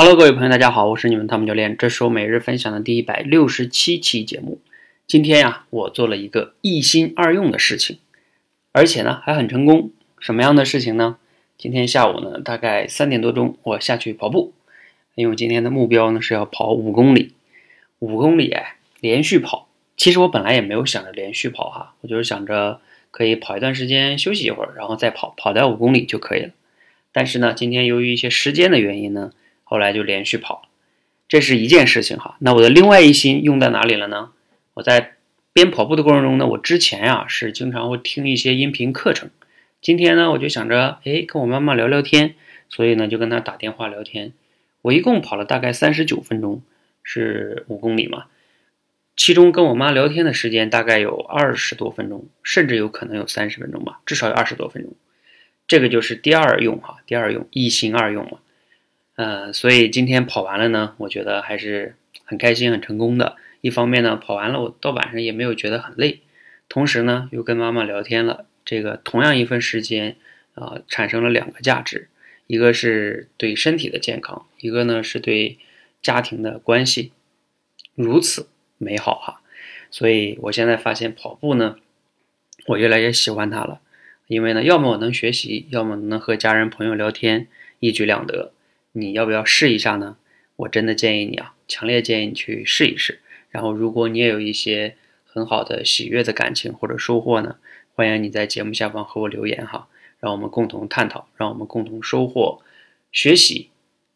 Hello，各位朋友，大家好，我是你们汤姆教练，这是我每日分享的第一百六十七期节目。今天呀，我做了一个一心二用的事情，而且呢还很成功。什么样的事情呢？今天下午呢，大概三点多钟，我下去跑步，因为今天的目标呢是要跑五公里，五公里哎，连续跑。其实我本来也没有想着连续跑哈，我就是想着可以跑一段时间休息一会儿，然后再跑，跑掉五公里就可以了。但是呢，今天由于一些时间的原因呢。后来就连续跑，这是一件事情哈。那我的另外一心用在哪里了呢？我在边跑步的过程中呢，我之前呀是经常会听一些音频课程。今天呢，我就想着，哎，跟我妈妈聊聊天，所以呢就跟她打电话聊天。我一共跑了大概三十九分钟，是五公里嘛。其中跟我妈聊天的时间大概有二十多分钟，甚至有可能有三十分钟吧，至少有二十多分钟。这个就是第二用哈，第二用一心二用嘛。呃，所以今天跑完了呢，我觉得还是很开心、很成功的。一方面呢，跑完了我到晚上也没有觉得很累，同时呢，又跟妈妈聊天了。这个同样一份时间，啊，产生了两个价值，一个是对身体的健康，一个呢是对家庭的关系，如此美好哈。所以我现在发现跑步呢，我越来越喜欢它了，因为呢，要么我能学习，要么能和家人朋友聊天，一举两得。你要不要试一下呢？我真的建议你啊，强烈建议你去试一试。然后，如果你也有一些很好的喜悦的感情或者收获呢，欢迎你在节目下方和我留言哈，让我们共同探讨，让我们共同收获学习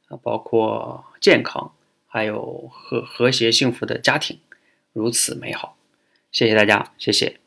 啊，包括健康，还有和和谐幸福的家庭，如此美好。谢谢大家，谢谢。